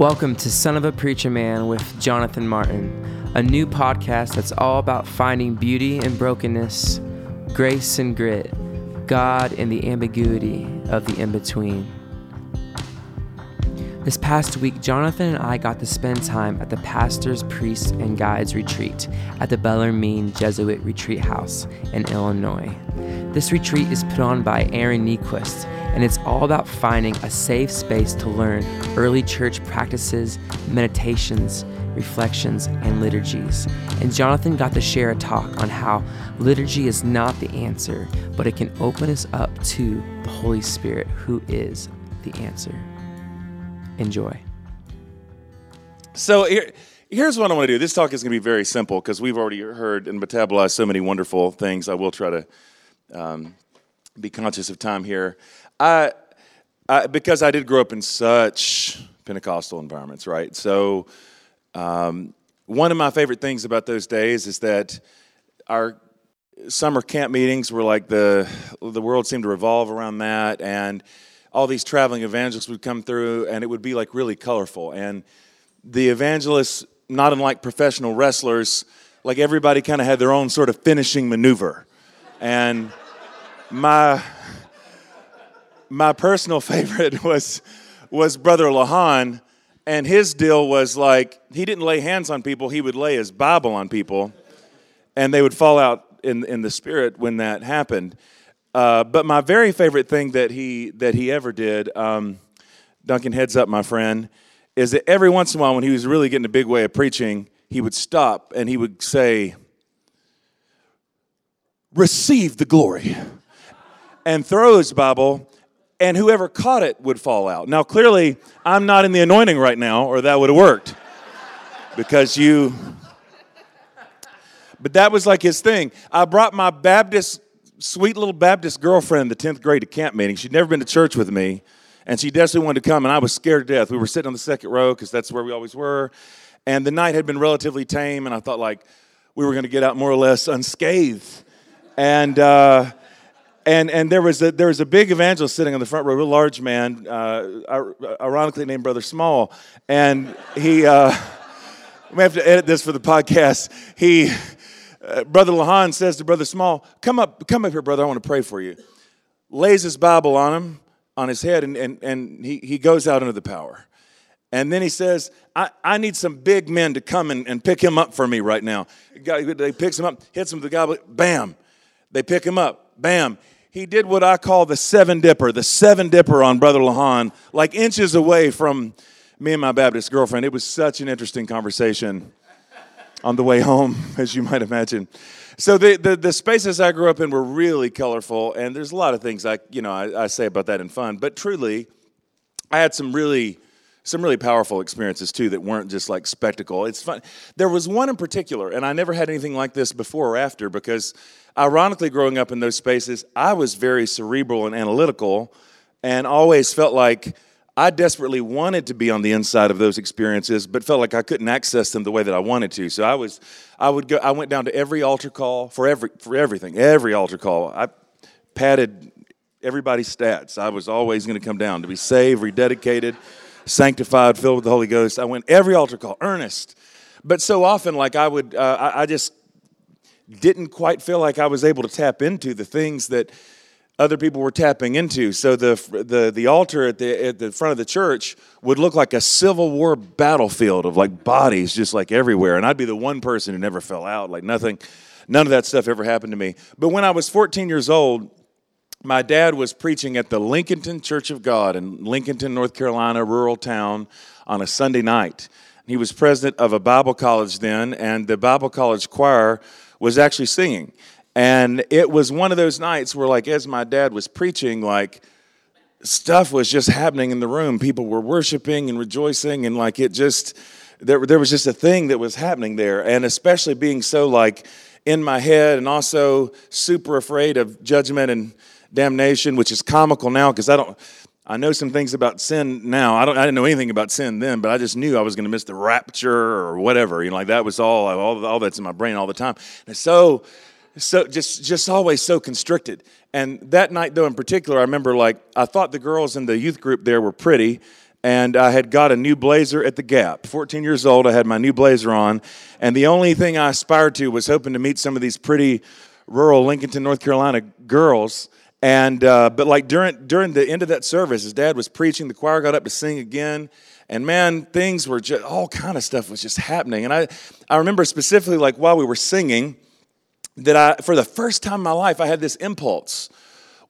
Welcome to Son of a Preacher Man with Jonathan Martin, a new podcast that's all about finding beauty in brokenness, grace and grit, God in the ambiguity of the in between. This past week, Jonathan and I got to spend time at the Pastors, Priests, and Guides retreat at the Bellarmine Jesuit Retreat House in Illinois. This retreat is put on by Aaron Niequist, and it's all about finding a safe space to learn early church practices, meditations, reflections, and liturgies. And Jonathan got to share a talk on how liturgy is not the answer, but it can open us up to the Holy Spirit, who is the answer. Enjoy. So here, here's what I want to do. This talk is going to be very simple because we've already heard and metabolized so many wonderful things. I will try to um, be conscious of time here. I, I, because I did grow up in such Pentecostal environments, right? So um, one of my favorite things about those days is that our summer camp meetings were like the the world seemed to revolve around that and all these traveling evangelists would come through and it would be like really colorful and the evangelists not unlike professional wrestlers like everybody kind of had their own sort of finishing maneuver and my my personal favorite was was brother lahan and his deal was like he didn't lay hands on people he would lay his bible on people and they would fall out in, in the spirit when that happened. Uh, but my very favorite thing that he that he ever did, um, Duncan, heads up, my friend, is that every once in a while when he was really getting a big way of preaching, he would stop and he would say, "Receive the glory," and throw his Bible. And whoever caught it would fall out. Now, clearly, I'm not in the anointing right now, or that would have worked. Because you but that was like his thing. I brought my Baptist, sweet little Baptist girlfriend the 10th grade to camp meeting. She'd never been to church with me, and she desperately wanted to come, and I was scared to death. We were sitting on the second row because that's where we always were. And the night had been relatively tame, and I thought like we were going to get out more or less unscathed. And, uh, and, and there, was a, there was a big evangelist sitting on the front row, a large man, uh, ironically named Brother Small. And he, uh, we have to edit this for the podcast. He, uh, Brother Lahan says to Brother Small, Come up, come up here, brother, I want to pray for you. Lays his Bible on him, on his head, and, and, and he, he goes out into the power. And then he says, I, I need some big men to come and, and pick him up for me right now. They picks him up, hits him with the goblet, bam. They pick him up, bam. He did what I call the seven dipper, the seven dipper on Brother Lahan, like inches away from me and my Baptist girlfriend. It was such an interesting conversation on the way home, as you might imagine. So the, the, the, spaces I grew up in were really colorful, and there's a lot of things I you know I, I, say about that in fun. But truly, I had some really some really powerful experiences too that weren't just like spectacle. It's fun. There was one in particular, and I never had anything like this before or after because, ironically, growing up in those spaces, I was very cerebral and analytical, and always felt like I desperately wanted to be on the inside of those experiences, but felt like I couldn't access them the way that I wanted to. So I was, I would go, I went down to every altar call for every, for everything, every altar call. I padded everybody's stats. I was always going to come down to be saved, rededicated, sanctified, filled with the Holy Ghost. I went every altar call, earnest. But so often, like I would, uh, I, I just didn't quite feel like I was able to tap into the things that other people were tapping into. So the, the, the altar at the, at the front of the church would look like a Civil War battlefield of like bodies just like everywhere. And I'd be the one person who never fell out, like nothing, none of that stuff ever happened to me. But when I was 14 years old, my dad was preaching at the Lincolnton Church of God in Lincolnton, North Carolina, rural town, on a Sunday night. He was president of a Bible college then, and the Bible college choir was actually singing. And it was one of those nights where, like, as my dad was preaching, like, stuff was just happening in the room. People were worshiping and rejoicing, and like, it just, there, there was just a thing that was happening there. And especially being so, like, in my head and also super afraid of judgment and damnation, which is comical now because I don't. I know some things about sin now. I don't. I didn't know anything about sin then, but I just knew I was going to miss the rapture or whatever. You know, like that was all. All, all that's in my brain all the time. And so so just just always so constricted. And that night though in particular, I remember like I thought the girls in the youth group there were pretty. and I had got a new blazer at the Gap. 14 years old, I had my new blazer on, and the only thing I aspired to was hoping to meet some of these pretty rural Lincolnton, North Carolina girls. And uh, but like during during the end of that service, his dad was preaching. The choir got up to sing again, and man, things were just all kind of stuff was just happening. And I I remember specifically like while we were singing, that I for the first time in my life I had this impulse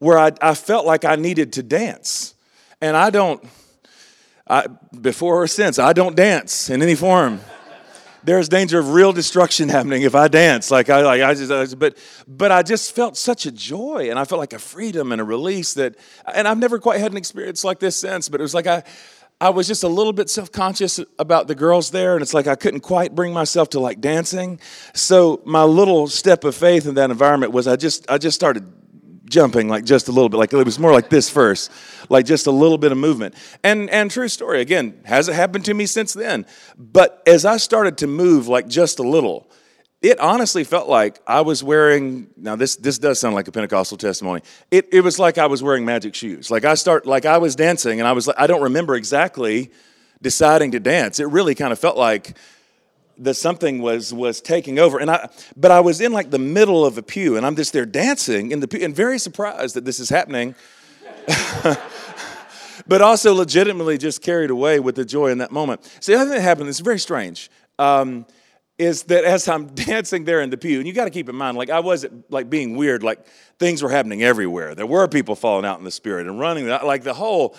where I, I felt like I needed to dance, and I don't. I, before or since, I don't dance in any form there's danger of real destruction happening if I dance. Like I, like I just, I, but, but I just felt such a joy, and I felt like a freedom and a release that, and I've never quite had an experience like this since. But it was like I, I was just a little bit self-conscious about the girls there, and it's like I couldn't quite bring myself to like dancing. So my little step of faith in that environment was I just, I just started jumping like just a little bit like it was more like this first like just a little bit of movement. And and true story again hasn't happened to me since then? But as i started to move like just a little it honestly felt like i was wearing now this this does sound like a pentecostal testimony. It, it was like i was wearing magic shoes. Like i start like i was dancing and i was like i don't remember exactly deciding to dance. It really kind of felt like that something was was taking over. And i but i was in like the middle of a pew and i'm just there dancing in the pew and very surprised that this is happening. But also legitimately just carried away with the joy in that moment. See the other thing that happened is very strange um, is that as i'm dancing there in the pew and you got to keep in mind like i wasn't like being weird like things were happening everywhere. There were people falling out in the spirit and running like the whole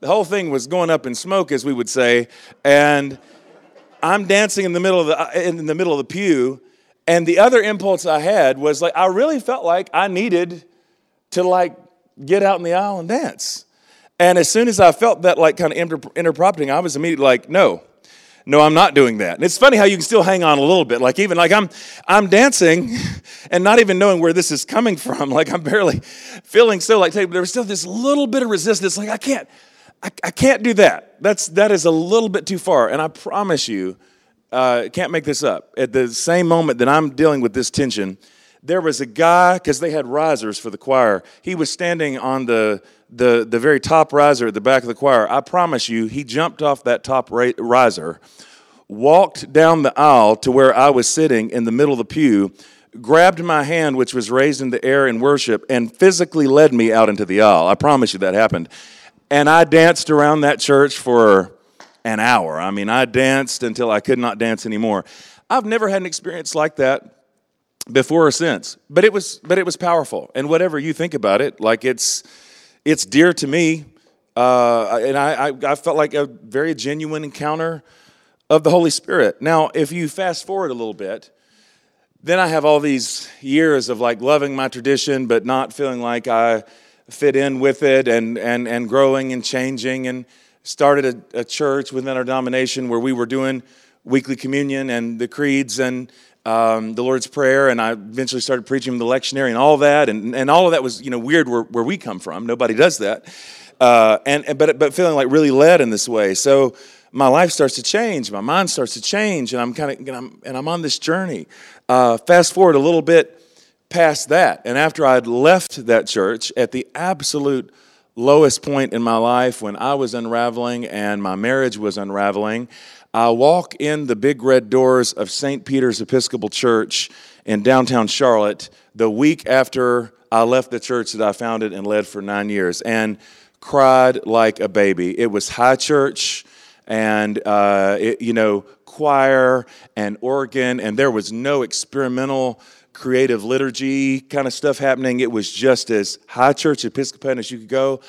the whole thing was going up in smoke as we would say and I'm dancing in the middle of the uh, in the middle of the pew, and the other impulse I had was like I really felt like I needed to like get out in the aisle and dance. And as soon as I felt that like kind of inter- interrupting, I was immediately like, no, no, I'm not doing that. And it's funny how you can still hang on a little bit. Like even like I'm I'm dancing and not even knowing where this is coming from. Like I'm barely feeling so like there was still this little bit of resistance. Like I can't, I, I can't do that. That's that is a little bit too far. And I promise you, uh, can't make this up. At the same moment that I'm dealing with this tension, there was a guy because they had risers for the choir. He was standing on the the the very top riser at the back of the choir. I promise you, he jumped off that top ra- riser, walked down the aisle to where I was sitting in the middle of the pew grabbed my hand, which was raised in the air in worship, and physically led me out into the aisle. I promise you that happened. And I danced around that church for an hour. I mean, I danced until I could not dance anymore. I've never had an experience like that before or since, but it was but it was powerful. And whatever you think about it, like it's it's dear to me. Uh, and I, I, I felt like a very genuine encounter of the Holy Spirit. Now, if you fast forward a little bit, then I have all these years of like loving my tradition, but not feeling like I fit in with it and, and, and growing and changing and started a, a church within our denomination where we were doing weekly communion and the creeds and um, the Lord's Prayer, and I eventually started preaching the lectionary and all that, and, and all of that was you know weird where, where we come from. Nobody does that, uh, and but but feeling like really led in this way. So my life starts to change, my mind starts to change, and I'm kind of and I'm, and I'm on this journey. Uh, fast forward a little bit past that. And after I'd left that church at the absolute lowest point in my life when I was unraveling and my marriage was unraveling, I walk in the big red doors of St. Peter's Episcopal Church in downtown Charlotte the week after I left the church that I founded and led for nine years and cried like a baby. It was high church and, uh, it, you know, choir and organ, and there was no experimental creative liturgy kind of stuff happening. It was just as high church Episcopalian as you could go.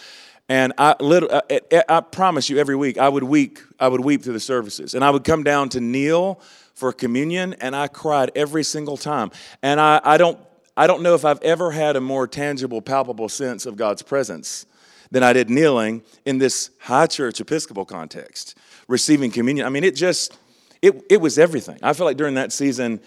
And I, uh, I, I promise you, every week I would weep. I would weep through the services, and I would come down to kneel for communion, and I cried every single time. And I, I don't, I don't know if I've ever had a more tangible, palpable sense of God's presence than I did kneeling in this high church Episcopal context, receiving communion. I mean, it just, it, it was everything. I feel like during that season,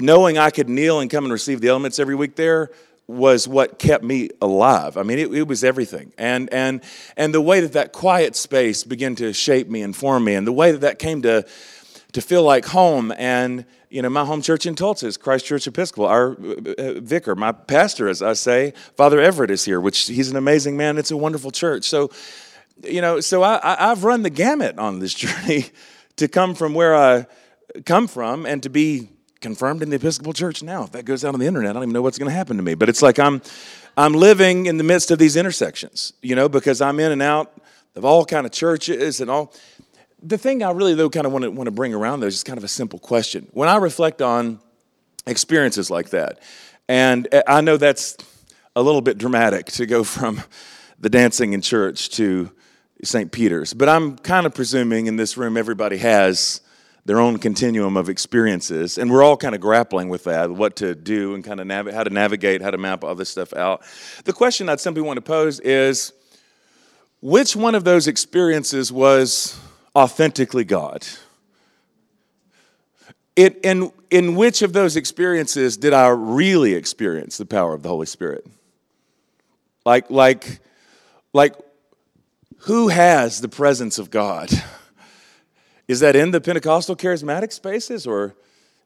knowing I could kneel and come and receive the elements every week there was what kept me alive. I mean, it, it, was everything. And, and, and the way that that quiet space began to shape me and form me, and the way that that came to, to feel like home. And, you know, my home church in Tulsa is Christ Church Episcopal. Our uh, uh vicar, my pastor, as I say, Father Everett is here, which he's an amazing man. It's a wonderful church. So you know, so I, I, I've run the gamut on this journey to come from where I come from and to be confirmed in the Episcopal Church now. If that goes out on the internet, I don't even know what's going to happen to me. But it's like I'm, I'm living in the midst of these intersections, you know, because I'm in and out of all kind of churches and all. The thing I really though kind of want to want to bring around though is just kind of a simple question. When I reflect on experiences like that, and eh, I know that's a little bit dramatic to go from the dancing in church to St. Peter's, but I'm kind of presuming in this room everybody has their own continuum of experiences. And we're all kind of grappling with that, what to do and kind of nav- how to navigate, how to map all this stuff out. The question I'd simply want to pose is which one of those experiences was authentically God? It, in, in which of those experiences did I really experience the power of the Holy Spirit? Like, like, like, who has the presence of God? Is that in the Pentecostal charismatic spaces, or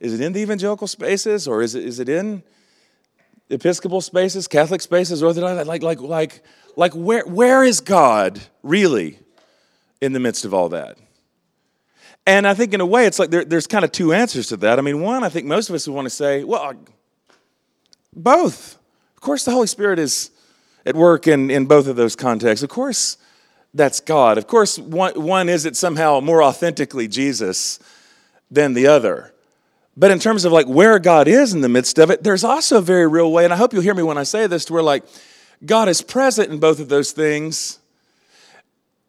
is it in the evangelical spaces, or is it, is it in Episcopal spaces, Catholic spaces, Orthodox? Like, like, like, like where, where is God really in the midst of all that? And I think in a way, it's like there, there's kind of two answers to that. I mean, one, I think most of us would want to say, well, both. Of course, the Holy Spirit is at work in, in both of those contexts. Of course, that's God. Of course, one, one is it somehow more authentically Jesus than the other. But in terms of like where God is in the midst of it, there's also a very real way, and I hope you'll hear me when I say this, to where like God is present in both of those things,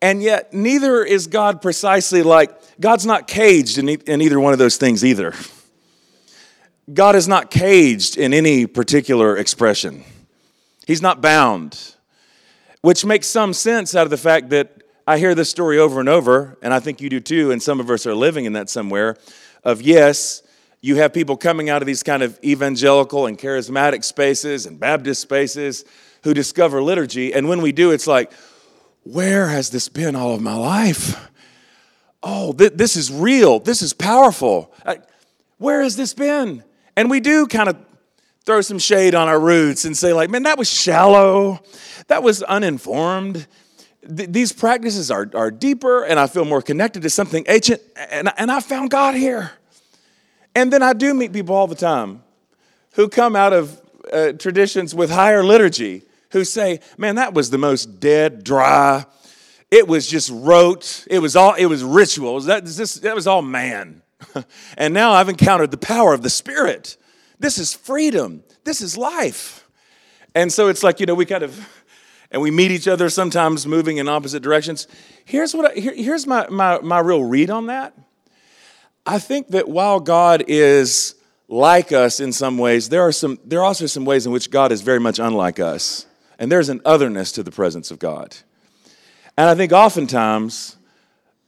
and yet neither is God precisely like, God's not caged in, e- in either one of those things either. God is not caged in any particular expression, He's not bound which makes some sense out of the fact that I hear this story over and over, and I think you do too, and some of us are living in that somewhere. Of yes, you have people coming out of these kind of evangelical and charismatic spaces and Baptist spaces who discover liturgy, and when we do, it's like, where has this been all of my life? Oh, th- this is real. This is powerful. Where has this been? And we do kind of throw some shade on our roots and say, like, man, that was shallow that was uninformed. Th- these practices are, are deeper, and I feel more connected to something ancient, and, and I found God here. And then I do meet people all the time who come out of uh, traditions with higher liturgy who say, man, that was the most dead, dry, it was just rote, it was all, it was rituals, that, that was all man. and now I've encountered the power of the Spirit. This is freedom, this is life. And so it's like, you know, we kind of and we meet each other sometimes moving in opposite directions. Here's, what I, here, here's my, my, my real read on that. I think that while God is like us in some ways, there are, some, there are also some ways in which God is very much unlike us. And there's an otherness to the presence of God. And I think oftentimes,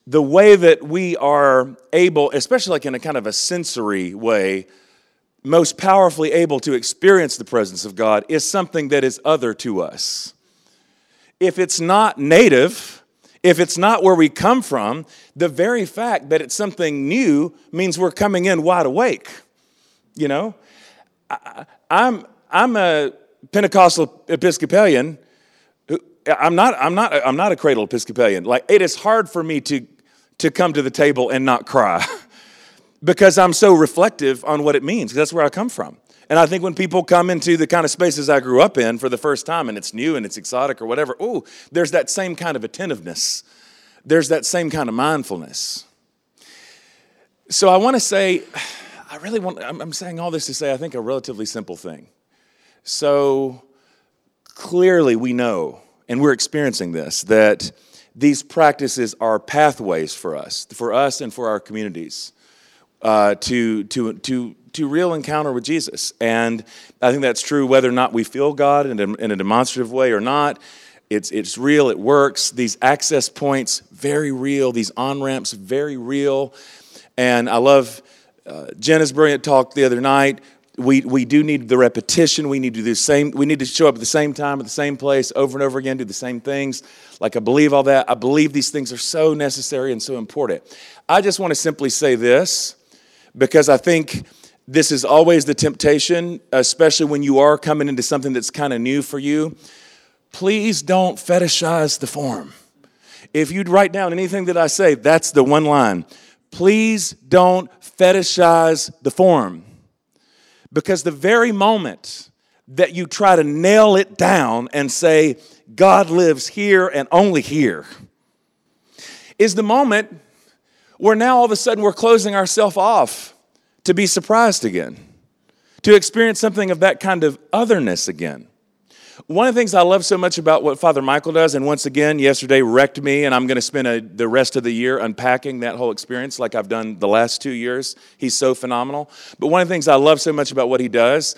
the way that we are able, especially like in a kind of a sensory way, most powerfully able to experience the presence of God is something that is other to us if it's not native, if it's not where we come from, the very fact that it's something new means we're coming in wide awake. You know, I, am I'm, I'm a Pentecostal Episcopalian. I'm not, I'm, not, I'm not a cradle Episcopalian. Like, it is hard for me to, to come to the table and not cry because I'm so reflective on what it means. That's where I come from. And I think when people come into the kind of spaces I grew up in for the first time and it's new and it's exotic or whatever, oh, there's that same kind of attentiveness. There's that same kind of mindfulness. So I want to say, I really want, I'm saying all this to say, I think a relatively simple thing. So clearly we know, and we're experiencing this, that these practices are pathways for us, for us and for our communities, uh, to, to, to to real encounter with Jesus. And I think that's true whether or not we feel God in a, in a demonstrative way or not. It's, it's real, it works. These access points, very real. These on ramps, very real. And I love uh, Jenna's brilliant talk the other night. We, we do need the repetition. We need to do the same. We need to show up at the same time, at the same place, over and over again, do the same things. Like I believe all that. I believe these things are so necessary and so important. I just want to simply say this because I think this is always the temptation, especially when you are coming into something that's kind of new for you. Please don't fetishize the form. if you'd write down anything that I say, that's the one line. Please don't fetishize the form. Because the very moment that you try to nail it down and say, God lives here and only here, is the moment where now all of a sudden we're closing ourselves off to be surprised again, to experience something of that kind of otherness again. One of the things I love so much about what Father Michael does, and once again, yesterday wrecked me, and I'm going to spend a, the rest of the year unpacking that whole experience like I've done the last two years. He's so phenomenal. But one of the things I love so much about what he does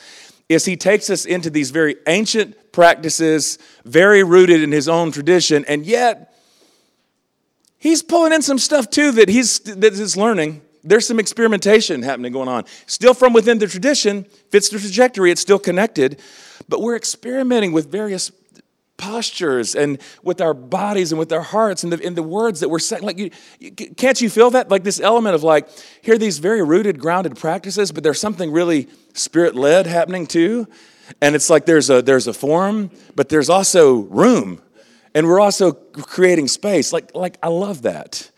is he takes us into these very ancient practices, very rooted in his own tradition, and yet he's pulling in some stuff too that he's that he's learning. There's some experimentation happening going on. Still from within the tradition, fits the trajectory, it's still connected, but we're experimenting with various postures and with our bodies and with our hearts and the, and the words that we're saying. Like, you, you, can't you feel that? Like this element of like, here these very rooted, grounded practices, but there's something really spirit led happening too. And it's like there's a there's a form, but there's also room, and we're also creating space. Like like I love that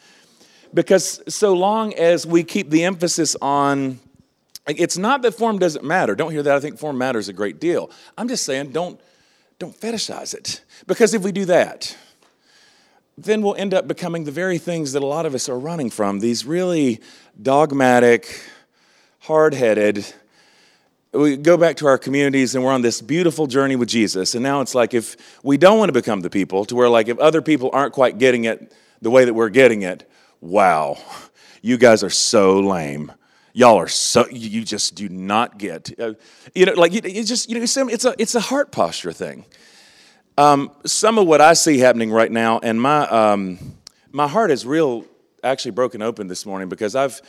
because so long as we keep the emphasis on it's not that form doesn't matter. Don't hear that. I think form matters a great deal. I'm just saying don't don't fetishize it. Because if we do that, then we'll end up becoming the very things that a lot of us are running from these really dogmatic, hard headed. We go back to our communities and we're on this beautiful journey with Jesus. And now it's like if we don't want to become the people, to where, like, if other people aren't quite getting it the way that we're getting it, wow, you guys are so lame. Y'all are so you just do not get uh, you know like it's just you know it's a it's a heart posture thing. Um, some of what i see happening right now and my um, my heart is real actually broken open this morning because i've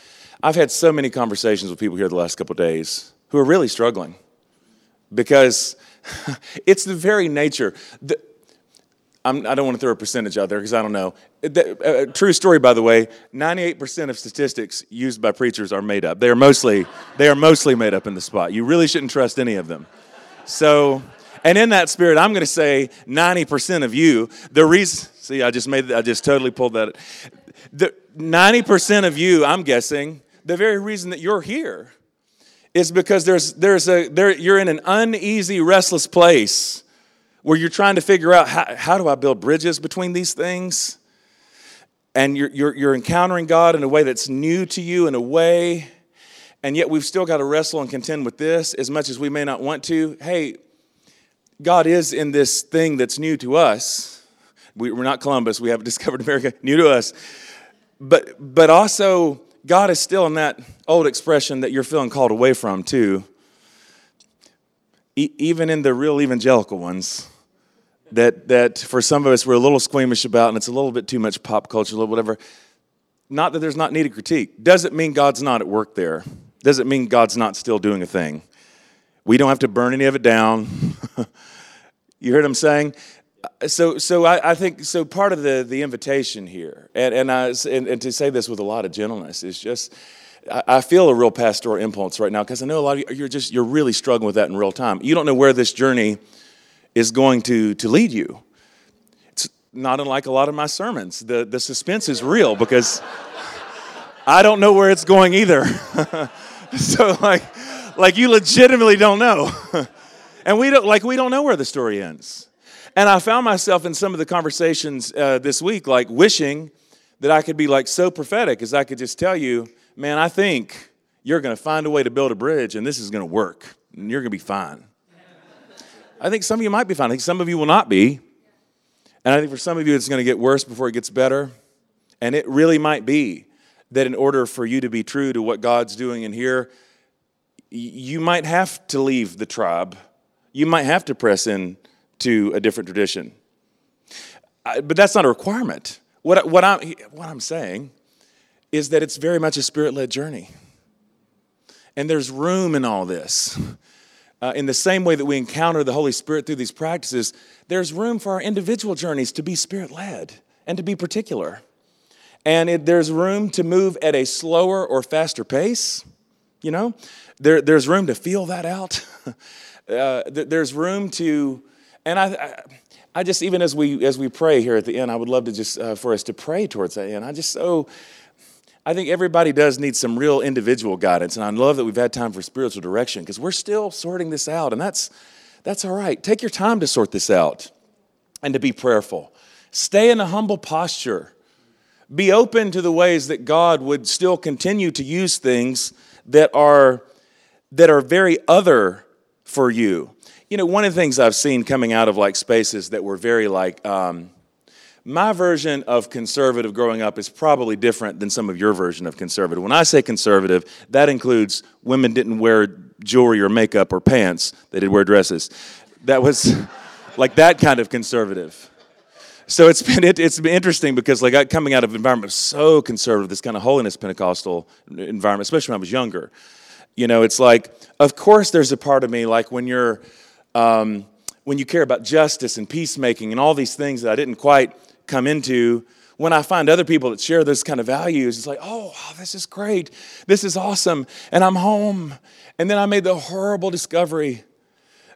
i've had so many conversations with people here the last couple days who are really struggling because it's the very nature the, I'm, I do not want to throw a percentage out there because I don't know. The, uh, true story, by the way. 98% of statistics used by preachers are made up. They are mostly they are mostly made up in the spot. You really shouldn't trust any of them. So, and in that spirit, I'm going to say 90% of you. The reason, see, I just made, I just totally pulled that. The 90% of you, I'm guessing, the very reason that you're here is because there's there's a there you're in an uneasy, restless place where you're trying to figure out how, how do I build bridges between these things? And you're, you're, you're encountering God in a way that's new to you, in a way, and yet we've still got to wrestle and contend with this as much as we may not want to. Hey, God is in this thing that's new to us. We, are not Columbus, we haven't discovered America, new to us. But, but also, God is still in that old expression that you're feeling called away from, too. E- even in the real evangelical ones, that, that for some of us we're a little squeamish about and it's a little bit too much pop culture, a little whatever. Not that there's not needed critique. Doesn't mean God's not at work there. Doesn't mean God's not still doing a thing. We don't have to burn any of it down. you heard him saying? So, so I, I, think so. Part of the, the invitation here, and and, I, and, and to say this with a lot of gentleness, is just I feel a real pastoral impulse right now because I know a lot of you you're just you're really struggling with that in real time. You don't know where this journey is going to, to lead you. It's not unlike a lot of my sermons. The, the suspense is real because I don't know where it's going either. so like, like you legitimately don't know. and we don't, like we don't know where the story ends. And I found myself in some of the conversations uh, this week, like wishing that I could be like so prophetic as I could just tell you, man, I think you're going to find a way to build a bridge and this is going to work and you're going to be fine. I think some of you might be fine. I think some of you will not be. And I think for some of you, it's going to get worse before it gets better. And it really might be that in order for you to be true to what God's doing in here, you might have to leave the tribe. You might have to press in to a different tradition. But that's not a requirement. What, what, I'm, what I'm saying is that it's very much a spirit led journey. And there's room in all this uh, in the same way that we encounter the Holy Spirit through these practices, there's room for our individual journeys to be spirit led and to be particular. And it, there's room to move at a slower or faster pace. You know, there, there's room to feel that out. uh, there's room to And I, I, I just, even as we, as we pray here at the end, I would love to just, uh, for us to pray towards that end. I just so, I think everybody does need some real individual guidance. And I love that we've had time for spiritual direction because we're still sorting this out. And that's, that's all right. Take your time to sort this out and to be prayerful. Stay in a humble posture. Be open to the ways that God would still continue to use things that are, that are very other for you. You know, one of the things I've seen coming out of like spaces that were very like, um, my version of conservative growing up is probably different than some of your version of conservative. When I say conservative, that includes women didn't wear jewelry or makeup or pants, they did wear dresses. That was like that kind of conservative. So it's been it, has been interesting because like coming out of an environment so conservative, this kind of holiness Pentecostal environment, especially when I was younger. You know, it's like, of course, there's a part of me like when you're um, when you care about justice and peacemaking and all these things that I didn't quite come into. When I find other people that share those kind of values, it's like, oh, wow, this is great. This is awesome. And I'm home. And then I made the horrible discovery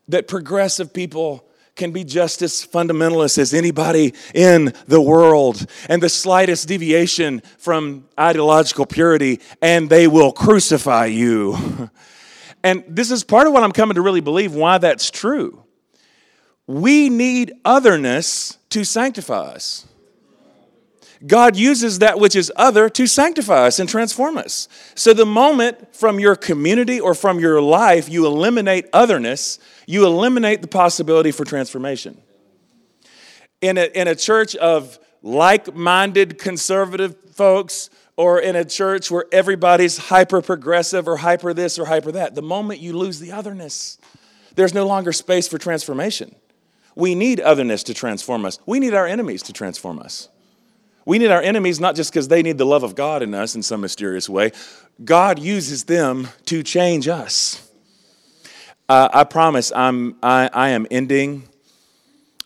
that progressive people can be just as fundamentalist as anybody in the world, and the slightest deviation from ideological purity, and they will crucify you. And this is part of what I'm coming to really believe why that's true. We need otherness to sanctify us. God uses that which is other to sanctify us and transform us. So, the moment from your community or from your life you eliminate otherness, you eliminate the possibility for transformation. In a, in a church of like minded conservative folks, or in a church where everybody's hyper progressive or hyper this or hyper that, the moment you lose the otherness, there's no longer space for transformation. We need otherness to transform us, we need our enemies to transform us. We need our enemies not just because they need the love of God in us in some mysterious way. God uses them to change us. Uh, I promise I'm, I, I am ending,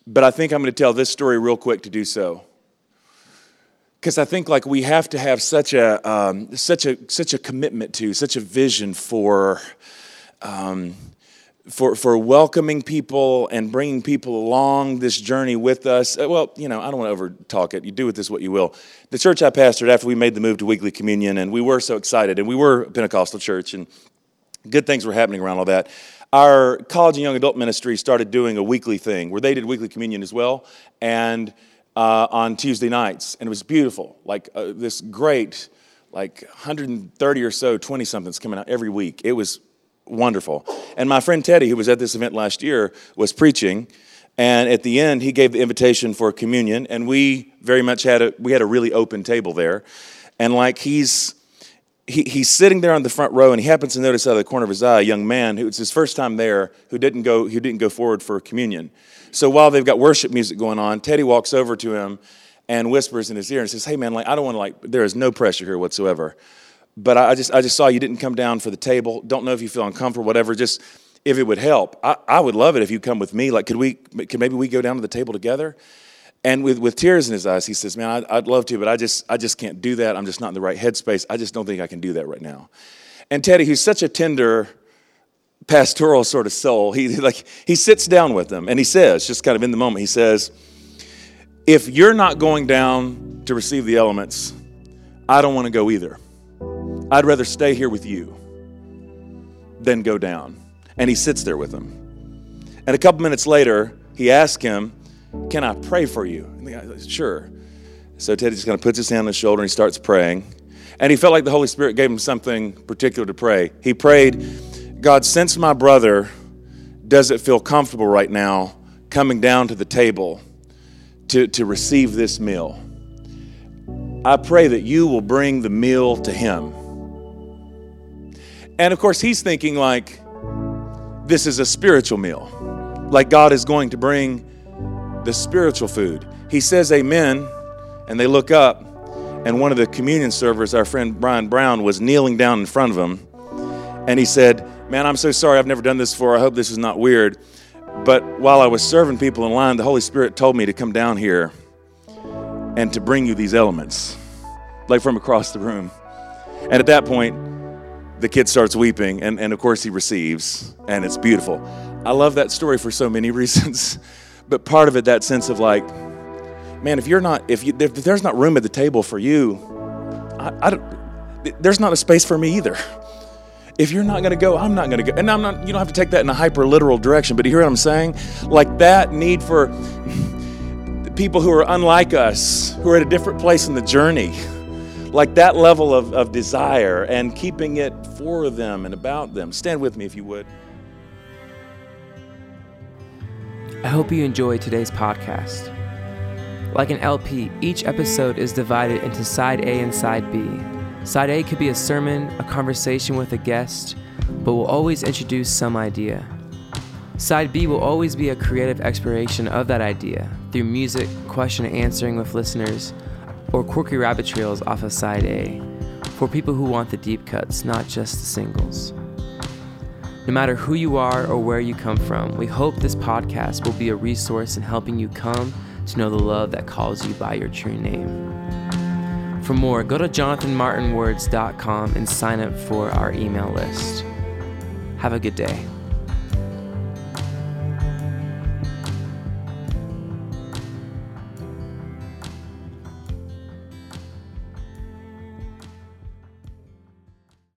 but I think I'm going to tell this story real quick to do so. Because I think like we have to have such a, um, such, a, such a commitment to, such a vision for, um, for, for welcoming people and bringing people along this journey with us. Uh, well, you know, I don't want to over talk it. You do with this what you will. The church I pastored after we made the move to weekly communion, and we were so excited, and we were a Pentecostal church, and good things were happening around all that our college and young adult ministry started doing a weekly thing where they did weekly communion as well, and uh, on Tuesday nights, and it was beautiful. Like uh, this great, like 130 or so 20 somethings coming out every week. It was wonderful. And my friend Teddy, who was at this event last year, was preaching. And at the end, he gave the invitation for communion, and we very much had a we had a really open table there, and like he's he, he's sitting there on the front row and he happens to notice out of the corner of his eye a young man who it's his first time there who didn't go who didn't go forward for communion. So while they've got worship music going on teddy walks over to him and whispers in his ear and says hey man like i don't want to like there is no pressure here whatsoever. But I, just i just saw you didn't come down for the table. Don't know if you feel uncomfortable whatever. Just if it would help i, I would love it if you come with me. Like could we could maybe we go down to the table together and with, with tears in his eyes, he says, Man, I'd, I'd love to, but I just, I just can't do that. I'm just not in the right headspace. I just don't think I can do that right now. And Teddy, who's such a tender, pastoral sort of soul, he, like, he sits down with them and he says, just kind of in the moment, he says, If you're not going down to receive the elements, I don't want to go either. I'd rather stay here with you than go down. And he sits there with them. And a couple minutes later, he asks him, can I pray for you? And the Sure. So Teddy just kind of puts his hand on his shoulder and he starts praying. And he felt like the Holy Spirit gave him something particular to pray. He prayed, God, since my brother doesn't feel comfortable right now coming down to the table to, to receive this meal, I pray that you will bring the meal to him. And of course, he's thinking like, this is a spiritual meal. Like God is going to bring the spiritual food. He says amen, and they look up, and one of the communion servers, our friend Brian Brown, was kneeling down in front of him. And he said, Man, I'm so sorry, I've never done this before. I hope this is not weird. But while I was serving people in line, the Holy Spirit told me to come down here and to bring you these elements, like from across the room. And at that point, the kid starts weeping, and, and of course, he receives, and it's beautiful. I love that story for so many reasons. But part of it, that sense of like, man, if you're not, if, you, if there's not room at the table for you, I, I don't, there's not a space for me either. If you're not going to go, I'm not going to go. And I'm not, you don't have to take that in a hyper literal direction, but you hear what I'm saying? Like that need for people who are unlike us, who are at a different place in the journey, like that level of, of desire and keeping it for them and about them. Stand with me if you would. I hope you enjoy today's podcast. Like an LP, each episode is divided into side A and side B. Side A could be a sermon, a conversation with a guest, but will always introduce some idea. Side B will always be a creative exploration of that idea through music, question and answering with listeners, or quirky rabbit trails off of side A for people who want the deep cuts, not just the singles. No matter who you are or where you come from, we hope this podcast will be a resource in helping you come to know the love that calls you by your true name. For more, go to jonathanmartinwords.com and sign up for our email list. Have a good day.